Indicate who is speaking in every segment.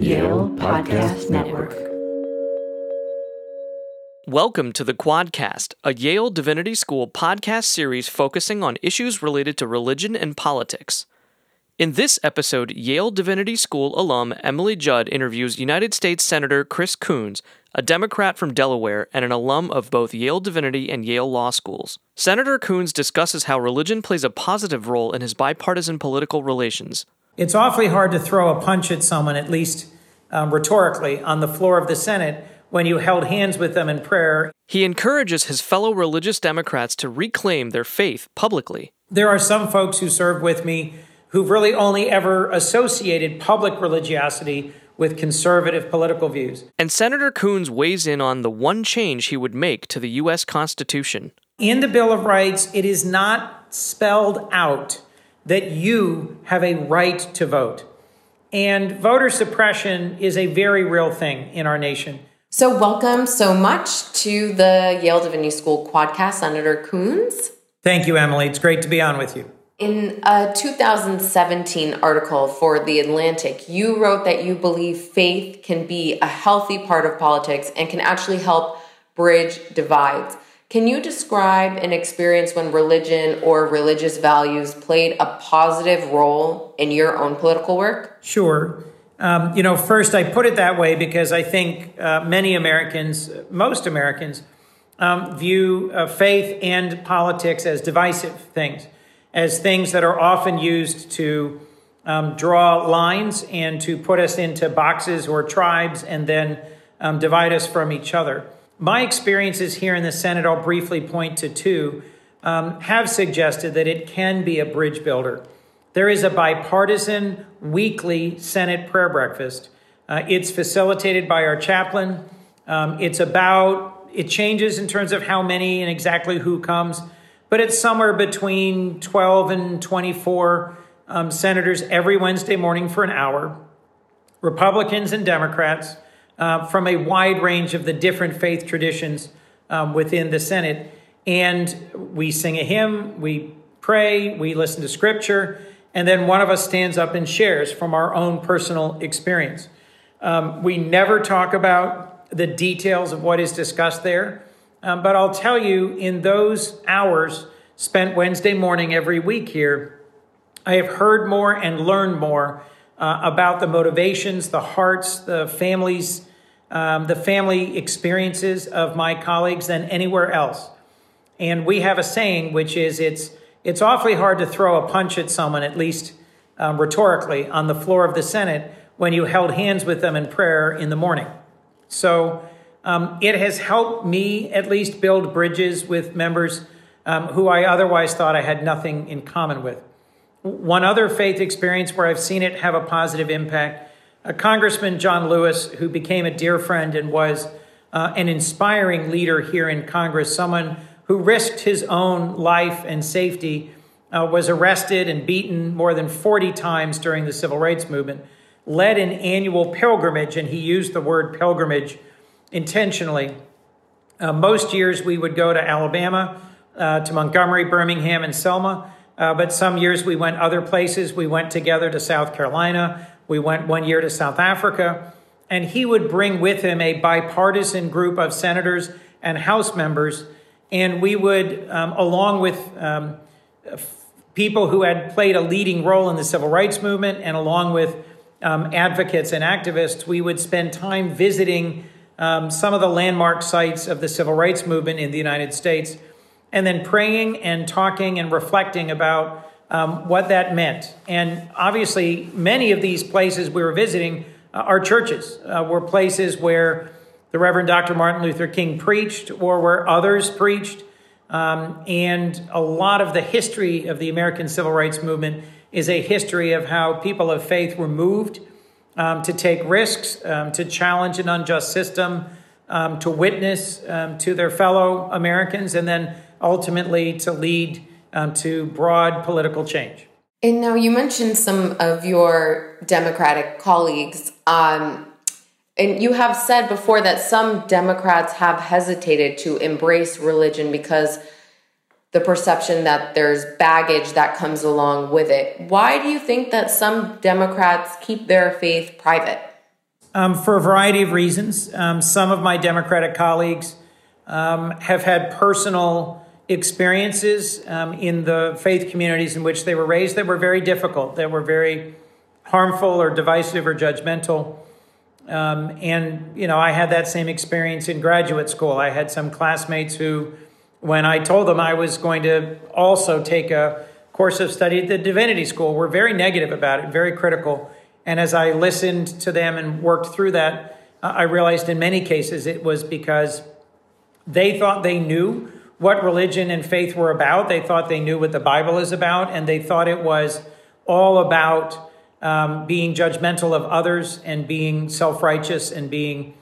Speaker 1: Yale Podcast Network.
Speaker 2: Welcome to the Quadcast, a Yale Divinity School podcast series focusing on issues related to religion and politics. In this episode, Yale Divinity School alum Emily Judd interviews United States Senator Chris Coons, a Democrat from Delaware and an alum of both Yale Divinity and Yale Law Schools. Senator Coons discusses how religion plays a positive role in his bipartisan political relations.
Speaker 3: It's awfully hard to throw a punch at someone, at least um, rhetorically, on the floor of the Senate when you held hands with them in prayer.
Speaker 2: He encourages his fellow religious Democrats to reclaim their faith publicly.
Speaker 3: There are some folks who served with me who've really only ever associated public religiosity with conservative political views.
Speaker 2: And Senator Coons weighs in on the one change he would make to the U.S. Constitution.
Speaker 3: In the Bill of Rights, it is not spelled out that you have a right to vote. And voter suppression is a very real thing in our nation.
Speaker 4: So, welcome so much to the Yale Divinity School Quadcast, Senator Coons.
Speaker 3: Thank you, Emily. It's great to be on with you.
Speaker 4: In a 2017 article for The Atlantic, you wrote that you believe faith can be a healthy part of politics and can actually help bridge divides. Can you describe an experience when religion or religious values played a positive role in your own political work?
Speaker 3: Sure. Um, you know, first, I put it that way because I think uh, many Americans, most Americans, um, view uh, faith and politics as divisive things, as things that are often used to um, draw lines and to put us into boxes or tribes and then um, divide us from each other. My experiences here in the Senate, I'll briefly point to two, um, have suggested that it can be a bridge builder. There is a bipartisan weekly Senate prayer breakfast. Uh, it's facilitated by our chaplain. Um, it's about, it changes in terms of how many and exactly who comes, but it's somewhere between 12 and 24 um, senators every Wednesday morning for an hour, Republicans and Democrats uh, from a wide range of the different faith traditions um, within the Senate. And we sing a hymn, we pray, we listen to scripture, and then one of us stands up and shares from our own personal experience. Um, we never talk about the details of what is discussed there, um, but I'll tell you, in those hours spent Wednesday morning every week here, I have heard more and learned more uh, about the motivations, the hearts, the families, um, the family experiences of my colleagues than anywhere else. And we have a saying, which is it's it's awfully hard to throw a punch at someone, at least um, rhetorically, on the floor of the Senate when you held hands with them in prayer in the morning. So um, it has helped me at least build bridges with members um, who I otherwise thought I had nothing in common with. One other faith experience where I've seen it have a positive impact a Congressman John Lewis, who became a dear friend and was uh, an inspiring leader here in Congress, someone who risked his own life and safety, uh, was arrested and beaten more than 40 times during the civil rights movement, led an annual pilgrimage, and he used the word pilgrimage intentionally. Uh, most years we would go to Alabama, uh, to Montgomery, Birmingham, and Selma. Uh, but some years we went other places. We went together to South Carolina. We went one year to South Africa. And he would bring with him a bipartisan group of senators and House members and we would, um, along with um, people who had played a leading role in the civil rights movement, and along with um, advocates and activists, we would spend time visiting um, some of the landmark sites of the civil rights movement in the United States, and then praying and talking and reflecting about um, what that meant. And obviously, many of these places we were visiting uh, are churches, uh, were places where the Reverend Dr. Martin Luther King preached or where others preached. Um, and a lot of the history of the American civil rights movement is a history of how people of faith were moved um, to take risks, um, to challenge an unjust system, um, to witness um, to their fellow Americans, and then ultimately to lead um, to broad political change.
Speaker 4: And now you mentioned some of your Democratic colleagues. Um, and you have said before that some Democrats have hesitated to embrace religion because the perception that there's baggage that comes along with it. Why do you think that some Democrats keep their faith private?
Speaker 3: um, for a variety of reasons. Um, some of my Democratic colleagues um, have had personal experiences um, in the faith communities in which they were raised that were very difficult, that were very harmful or divisive or judgmental. Um, and, you know, I had that same experience in graduate school. I had some classmates who, when I told them I was going to also take a course of study at the divinity school, were very negative about it, very critical. And as I listened to them and worked through that, I realized in many cases it was because they thought they knew what religion and faith were about. They thought they knew what the Bible is about, and they thought it was all about um, being judgmental of others and being self righteous and being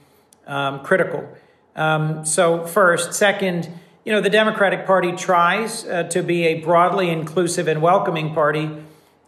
Speaker 3: um, critical. Um, so, first. Second, you know, the Democratic Party tries uh, to be a broadly inclusive and welcoming party.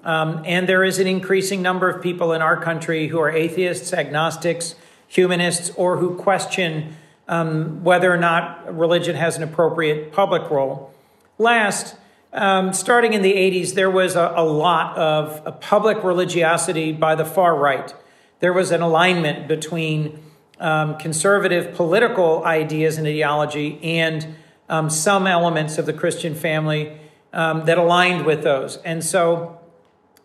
Speaker 3: Um, and there is an increasing number of people in our country who are atheists, agnostics, humanists, or who question um, whether or not religion has an appropriate public role. Last, um, starting in the 80s, there was a, a lot of a public religiosity by the far right. There was an alignment between um, conservative political ideas and ideology and um, some elements of the Christian family um, that aligned with those. And so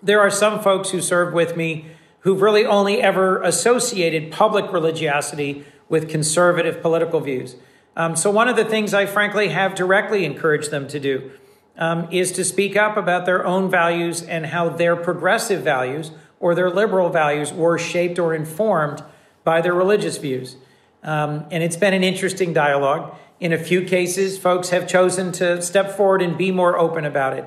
Speaker 3: there are some folks who served with me who've really only ever associated public religiosity with conservative political views. Um, so, one of the things I frankly have directly encouraged them to do um, is to speak up about their own values and how their progressive values or their liberal values were shaped or informed by their religious views. Um, and it's been an interesting dialogue. In a few cases, folks have chosen to step forward and be more open about it.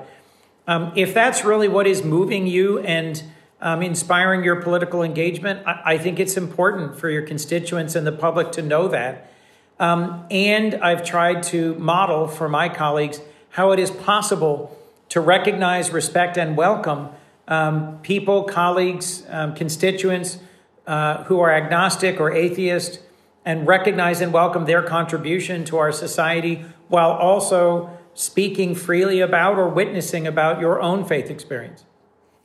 Speaker 3: Um, if that's really what is moving you and um, inspiring your political engagement, I, I, think it's important for your constituents and the public to know that. Um, and I've tried to model for my colleagues how it is possible to recognize, respect, and welcome um, people, colleagues, um, constituents uh, who are agnostic or atheist, and recognize and welcome their contribution to our society while also speaking freely about or witnessing about your own faith experience.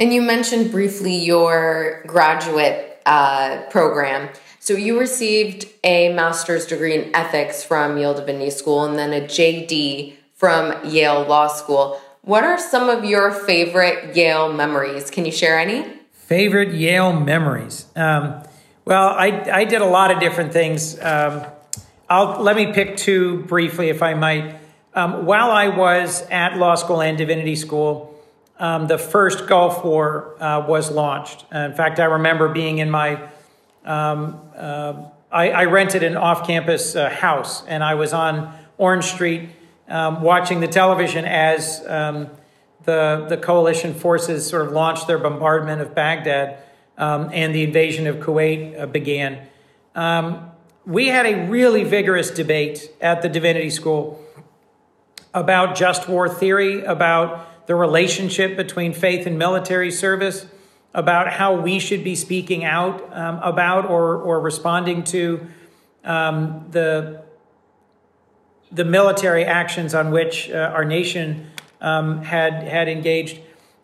Speaker 4: And you mentioned briefly your graduate uh, program. So you received a master's degree in ethics from Yale Divinity School and then a JD from Yale Law School. What are some of your favorite Yale memories? Can you share any?
Speaker 3: Favorite Yale memories? Um, well, I, I did a lot of different things. Um, I'll let me pick two briefly, if I might. Um, while I was at law school and divinity school, um, the first Gulf War uh, was launched. in fact, I remember being in my, um, uh, I, I, rented an off campus uh, house and I was on Orange Street um, watching the television as um, the, the coalition forces sort of launched their bombardment of Baghdad um, and the invasion of Kuwait uh, began. Um, we had a really vigorous debate at the Divinity School about just war theory, about the relationship between faith and military service, about how we should be speaking out um, about or, or responding to um, the, the military actions on which uh, our nation um, had, had engaged.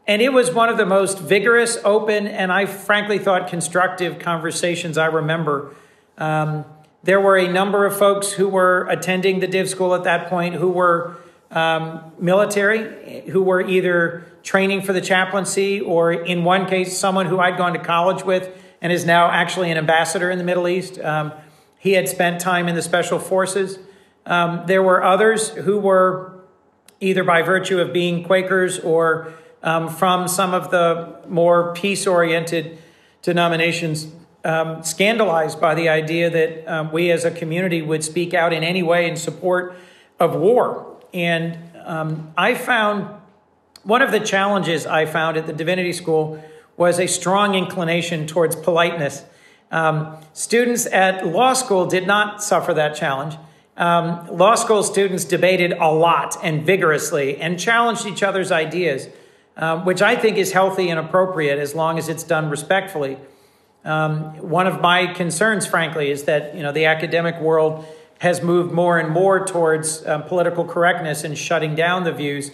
Speaker 3: And it was one of the most vigorous, open, and I frankly thought constructive conversations I remember. Um, there were a number of folks who were attending the Div School at that point who were um, military who were either training for the chaplaincy or, in one case, someone who I'd gone to college with and is now actually an ambassador in the Middle East. Um, he had spent time in the special forces. Um, there were others who were either by virtue of being Quakers or um, from some of the more peace oriented denominations um, scandalized by the idea that um, we as a community would speak out in any way in support of war and um, I found one of the challenges I found at the divinity school was a strong inclination towards politeness. Um, students at law school did not suffer that challenge. Um, law school students debated a lot and vigorously and challenged each other's ideas, um, which I think is healthy and appropriate as long as it's done respectfully. Um, one of my concerns, frankly, is that you know the academic world has moved more and more towards um, political correctness and shutting down the views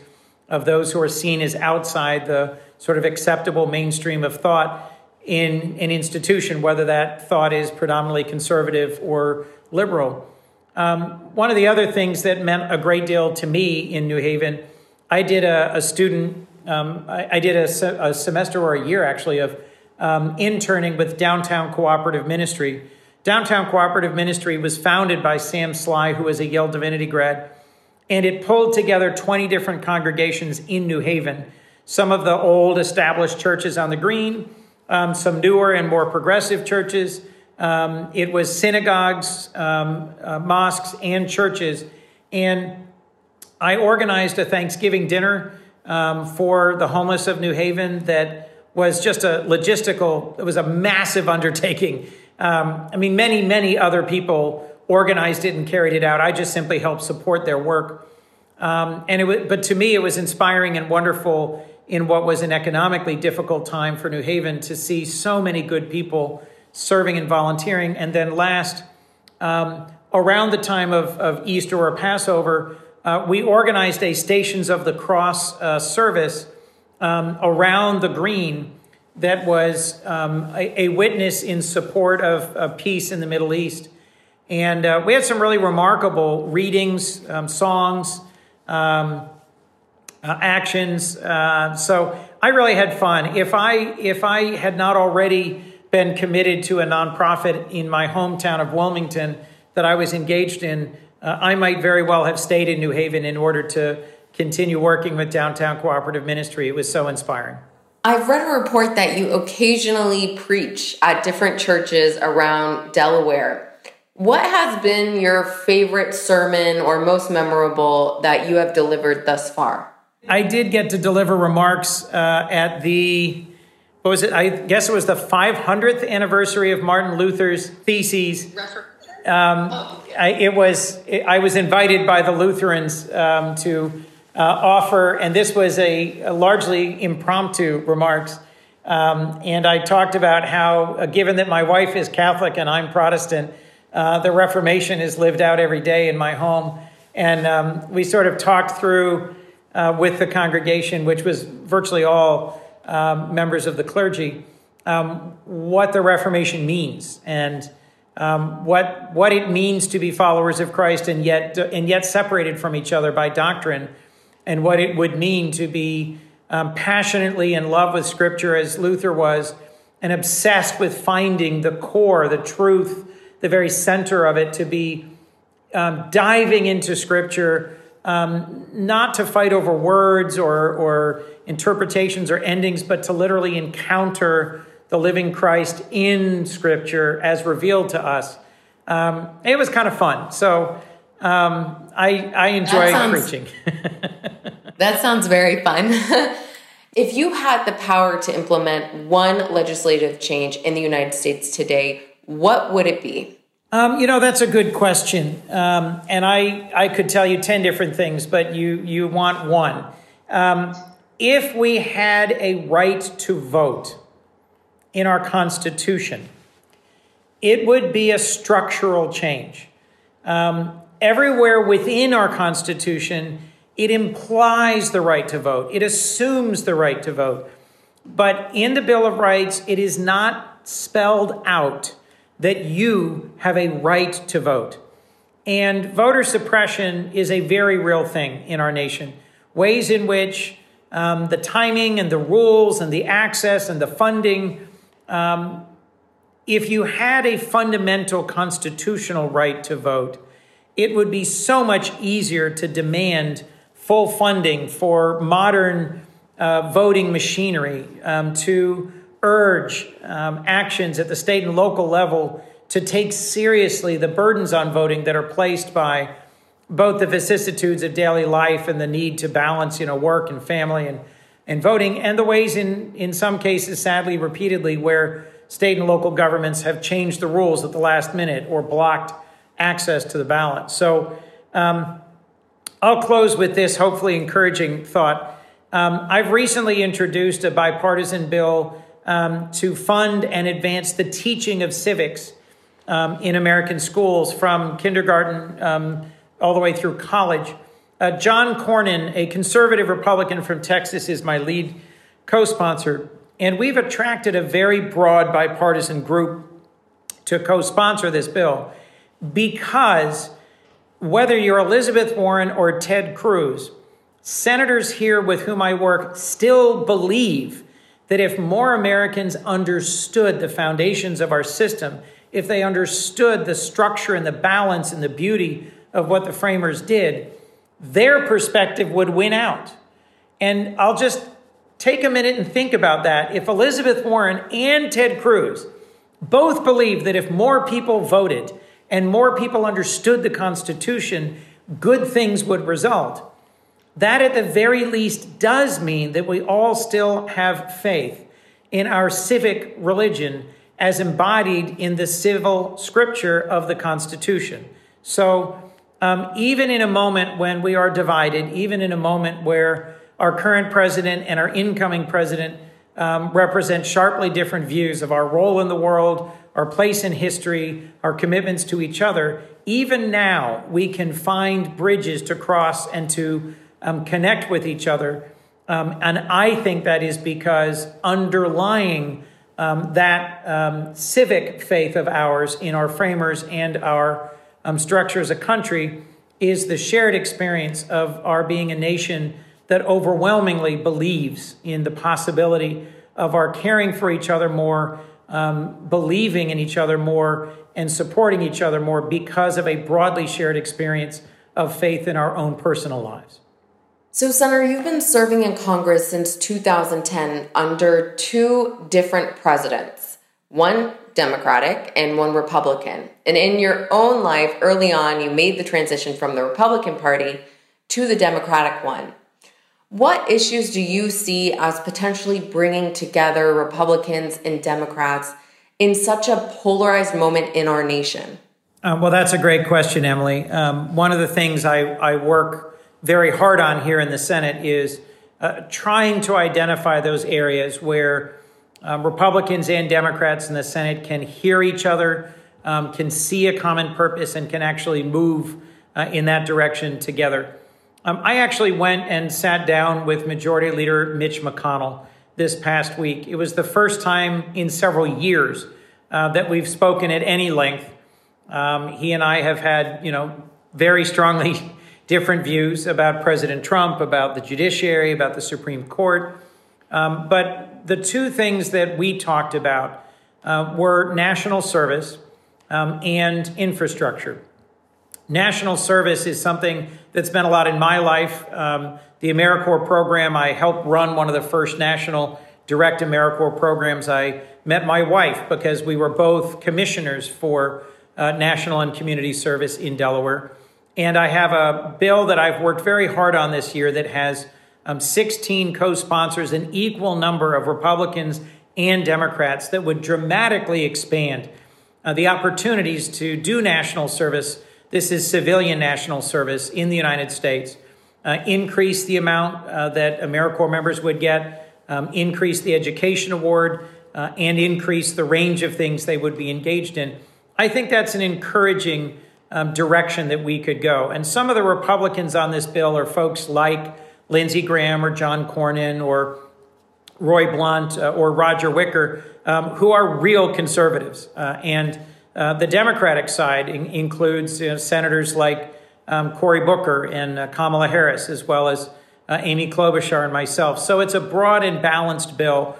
Speaker 3: of those who are seen as outside the sort of acceptable mainstream of thought. in an institution, whether that thought is predominantly conservative or liberal. Um, one of the other things that meant a great deal to me in New Haven, I did a, a student, um, I, I, did a, a, semester or a year actually of um, interning with Downtown Cooperative Ministry. Downtown Cooperative Ministry was founded by Sam Sly, who was a Yale Divinity grad, and it pulled together 20 different congregations in New Haven. Some of the old established churches on the green, um, some newer and more progressive churches. Um, it was synagogues, um, uh, mosques, and churches. And I organized a Thanksgiving dinner um, for the homeless of New Haven that was just a logistical, it was a massive undertaking. Um, I mean, many, many other people organized it and carried it out. I just simply helped support their work. Um, and it was, but to me, it was inspiring and wonderful in what was an economically difficult time for New Haven to see so many good people serving and volunteering. And then last, um, around the time of, of Easter or Passover, uh, we organized a Stations of the Cross uh, service um, around the green that was um, a, a, witness in support of, of, peace in the Middle East. And uh, we had some really remarkable readings, um, songs, um, uh, actions. Uh, so I really had fun. If I if I had not already been committed to a nonprofit in my hometown of Wilmington that I was engaged in, uh, I might very well have stayed in New Haven in order to continue working with Downtown Cooperative Ministry. It was so inspiring.
Speaker 4: I've read a report that you occasionally preach at different churches around Delaware. What has been your favorite sermon or most memorable that you have delivered thus far?
Speaker 3: I did get to deliver remarks uh, at the, what was it? I guess it was the 500th anniversary of Martin Luther's theses. Um, I, it was, I was invited by the Lutherans um, to uh, offer, and this was a, a largely impromptu remarks. Um, and I talked about how, uh, given that my wife is Catholic and I'm Protestant, uh, the Reformation is lived out every day in my home. And um, we sort of talked through uh, with the congregation, which was virtually all um, members of the clergy, um, what the Reformation means and um, what what it means to be followers of Christ and yet and yet separated from each other by doctrine and what it would mean to be um, passionately in love with Scripture as Luther was, and obsessed with finding the core, the truth, the very center of it, to be um, diving into Scripture, um, not to fight over words or, or interpretations or endings, but to literally encounter the living Christ in Scripture as revealed to us. Um, it was kind of fun. So um, I, I enjoy sounds, preaching.
Speaker 4: that sounds very fun. if you had the power to implement one legislative change in the United States today, what would it be?
Speaker 3: Um, you know, that's a good question. Um, and I, I could tell you 10 different things, but you, you want one. Um, if we had a right to vote in our Constitution, it would be a structural change. Um, everywhere within our Constitution, it implies the right to vote, it assumes the right to vote. But in the Bill of Rights, it is not spelled out that you have a right to vote. And voter suppression is a very real thing in our nation. Ways in which um, the timing and the rules and the access and the funding, um, if you had a fundamental constitutional right to vote, it would be so much easier to demand full funding for modern uh, voting machinery, um, to urge um, actions at the state and local level to take seriously the burdens on voting that are placed by both the vicissitudes of daily life and the need to balance, you know, work and family and, and voting, and the ways in, in some cases, sadly, repeatedly, where state and local governments have changed the rules at the last minute or blocked access to the ballot. So um, I'll close with this hopefully encouraging thought. Um, I've recently introduced a bipartisan bill um, to fund and advance the teaching of civics um, in American schools from kindergarten um, all the way through college. Uh, John Cornyn, a conservative Republican from Texas, is my lead co sponsor. And we've attracted a very broad bipartisan group to co sponsor this bill because whether you're Elizabeth Warren or Ted Cruz, senators here with whom I work still believe that if more Americans understood the foundations of our system, if they understood the structure and the balance and the beauty of what the framers did, their perspective would win out. And I'll just take a minute and think about that. If Elizabeth Warren and Ted Cruz both believe that if more people voted and more people understood the Constitution, good things would result. That, at the very least, does mean that we all still have faith in our civic religion as embodied in the civil scripture of the Constitution. So, um, even in a moment when we are divided, even in a moment where our current president and our incoming president um, represent sharply different views of our role in the world, our place in history, our commitments to each other, even now we can find bridges to cross and to um, connect with each other. Um, and I think that is because underlying um, that um, civic faith of ours in our framers and our um, structure as a country is the shared experience of our being a nation that overwhelmingly believes in the possibility of our caring for each other more, um, believing in each other more, and supporting each other more because of a broadly shared experience of faith in our own personal lives.
Speaker 4: So, Senator, you've been serving in Congress since 2010 under two different presidents one Democratic and one Republican. And in your own life, early on, you made the transition from the Republican Party to the Democratic one. What issues do you see as potentially bringing together Republicans and Democrats in such a polarized moment in our nation?
Speaker 3: Uh, well, that's a great question, Emily. Um, one of the things I, I work very hard on here in the Senate is uh, trying to identify those areas where um, Republicans and Democrats in the Senate can hear each other, um, can see a common purpose, and can actually move uh, in that direction together. Um, I actually went and sat down with Majority Leader Mitch McConnell this past week. It was the first time in several years uh, that we've spoken at any length. Um, he and I have had, you know, very strongly different views about President Trump, about the judiciary, about the Supreme Court. Um, but the two things that we talked about uh, were national service um, and infrastructure. National service is something that's been a lot in my life. Um, the AmeriCorps program, I helped run one of the first national direct AmeriCorps programs. I met my wife because we were both commissioners for uh, national and community service in Delaware. And I have a bill that I've worked very hard on this year that has um, 16 co sponsors, an equal number of Republicans and Democrats, that would dramatically expand uh, the opportunities to do national service. This is civilian national service in the United States. Uh, increase the amount uh, that AmeriCorps members would get, um, increase the education award, uh, and increase the range of things they would be engaged in. I think that's an encouraging um, direction that we could go. And some of the Republicans on this bill are folks like Lindsey Graham or John Cornyn or Roy Blunt uh, or Roger Wicker, um, who are real conservatives. Uh, and uh, the Democratic side in- includes you know, senators like um, Cory Booker and uh, Kamala Harris, as well as uh, Amy Klobuchar and myself. So it's a broad and balanced bill.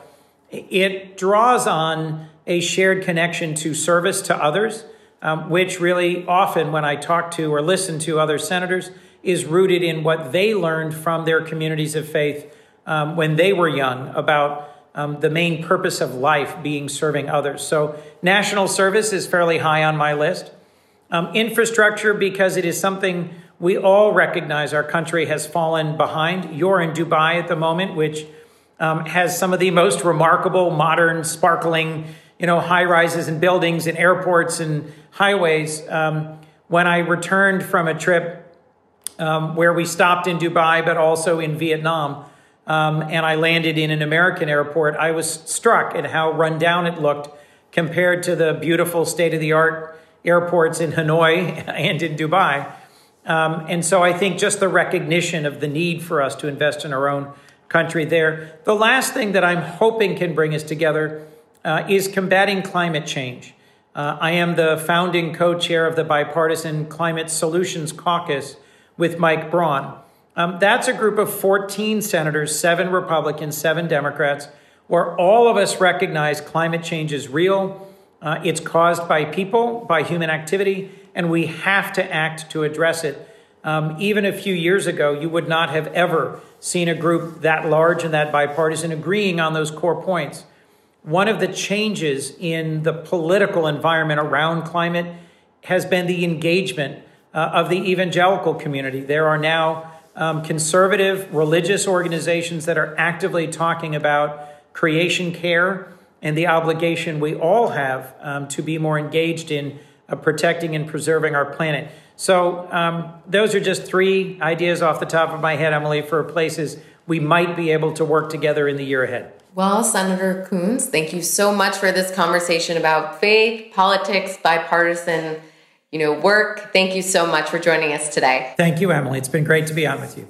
Speaker 3: It draws on a shared connection to service to others um, which really often, when I talk to or listen to other senators, is rooted in what they learned from their communities of faith um, when they were young about um, the main purpose of life being serving others. So, national service is fairly high on my list. Um, infrastructure, because it is something we all recognize our country has fallen behind. You're in Dubai at the moment, which um, has some of the most remarkable, modern, sparkling you know, high rises and buildings and airports and highways. Um, when I returned from a trip um, where we stopped in Dubai, but also in Vietnam, um, and I landed in an American airport, I was struck at how rundown it looked compared to the beautiful state of the art airports in Hanoi and in Dubai. Um, and so I think just the recognition of the need for us to invest in our own country there. The last thing that I'm hoping can bring us together uh, is combating climate change. Uh, I am the founding co chair of the Bipartisan Climate Solutions Caucus with Mike Braun. Um, that's a group of 14 senators, seven Republicans, seven Democrats, where all of us recognize climate change is real. Uh, it's caused by people, by human activity, and we have to act to address it. Um, even a few years ago, you would not have ever seen a group that large and that bipartisan agreeing on those core points. One of the changes in the political environment around climate has been the engagement uh, of the evangelical community. There are now um, conservative religious organizations that are actively talking about creation care and the obligation we all have um, to be more engaged in uh, protecting and preserving our planet. So, um, those are just three ideas off the top of my head, Emily, for places we might be able to work together in the year ahead.
Speaker 4: Well, Senator Coons, thank you so much for this conversation about faith, politics, bipartisan, you know, work. Thank you so much for joining us today.
Speaker 3: Thank you, Emily. It's been great to be on with you.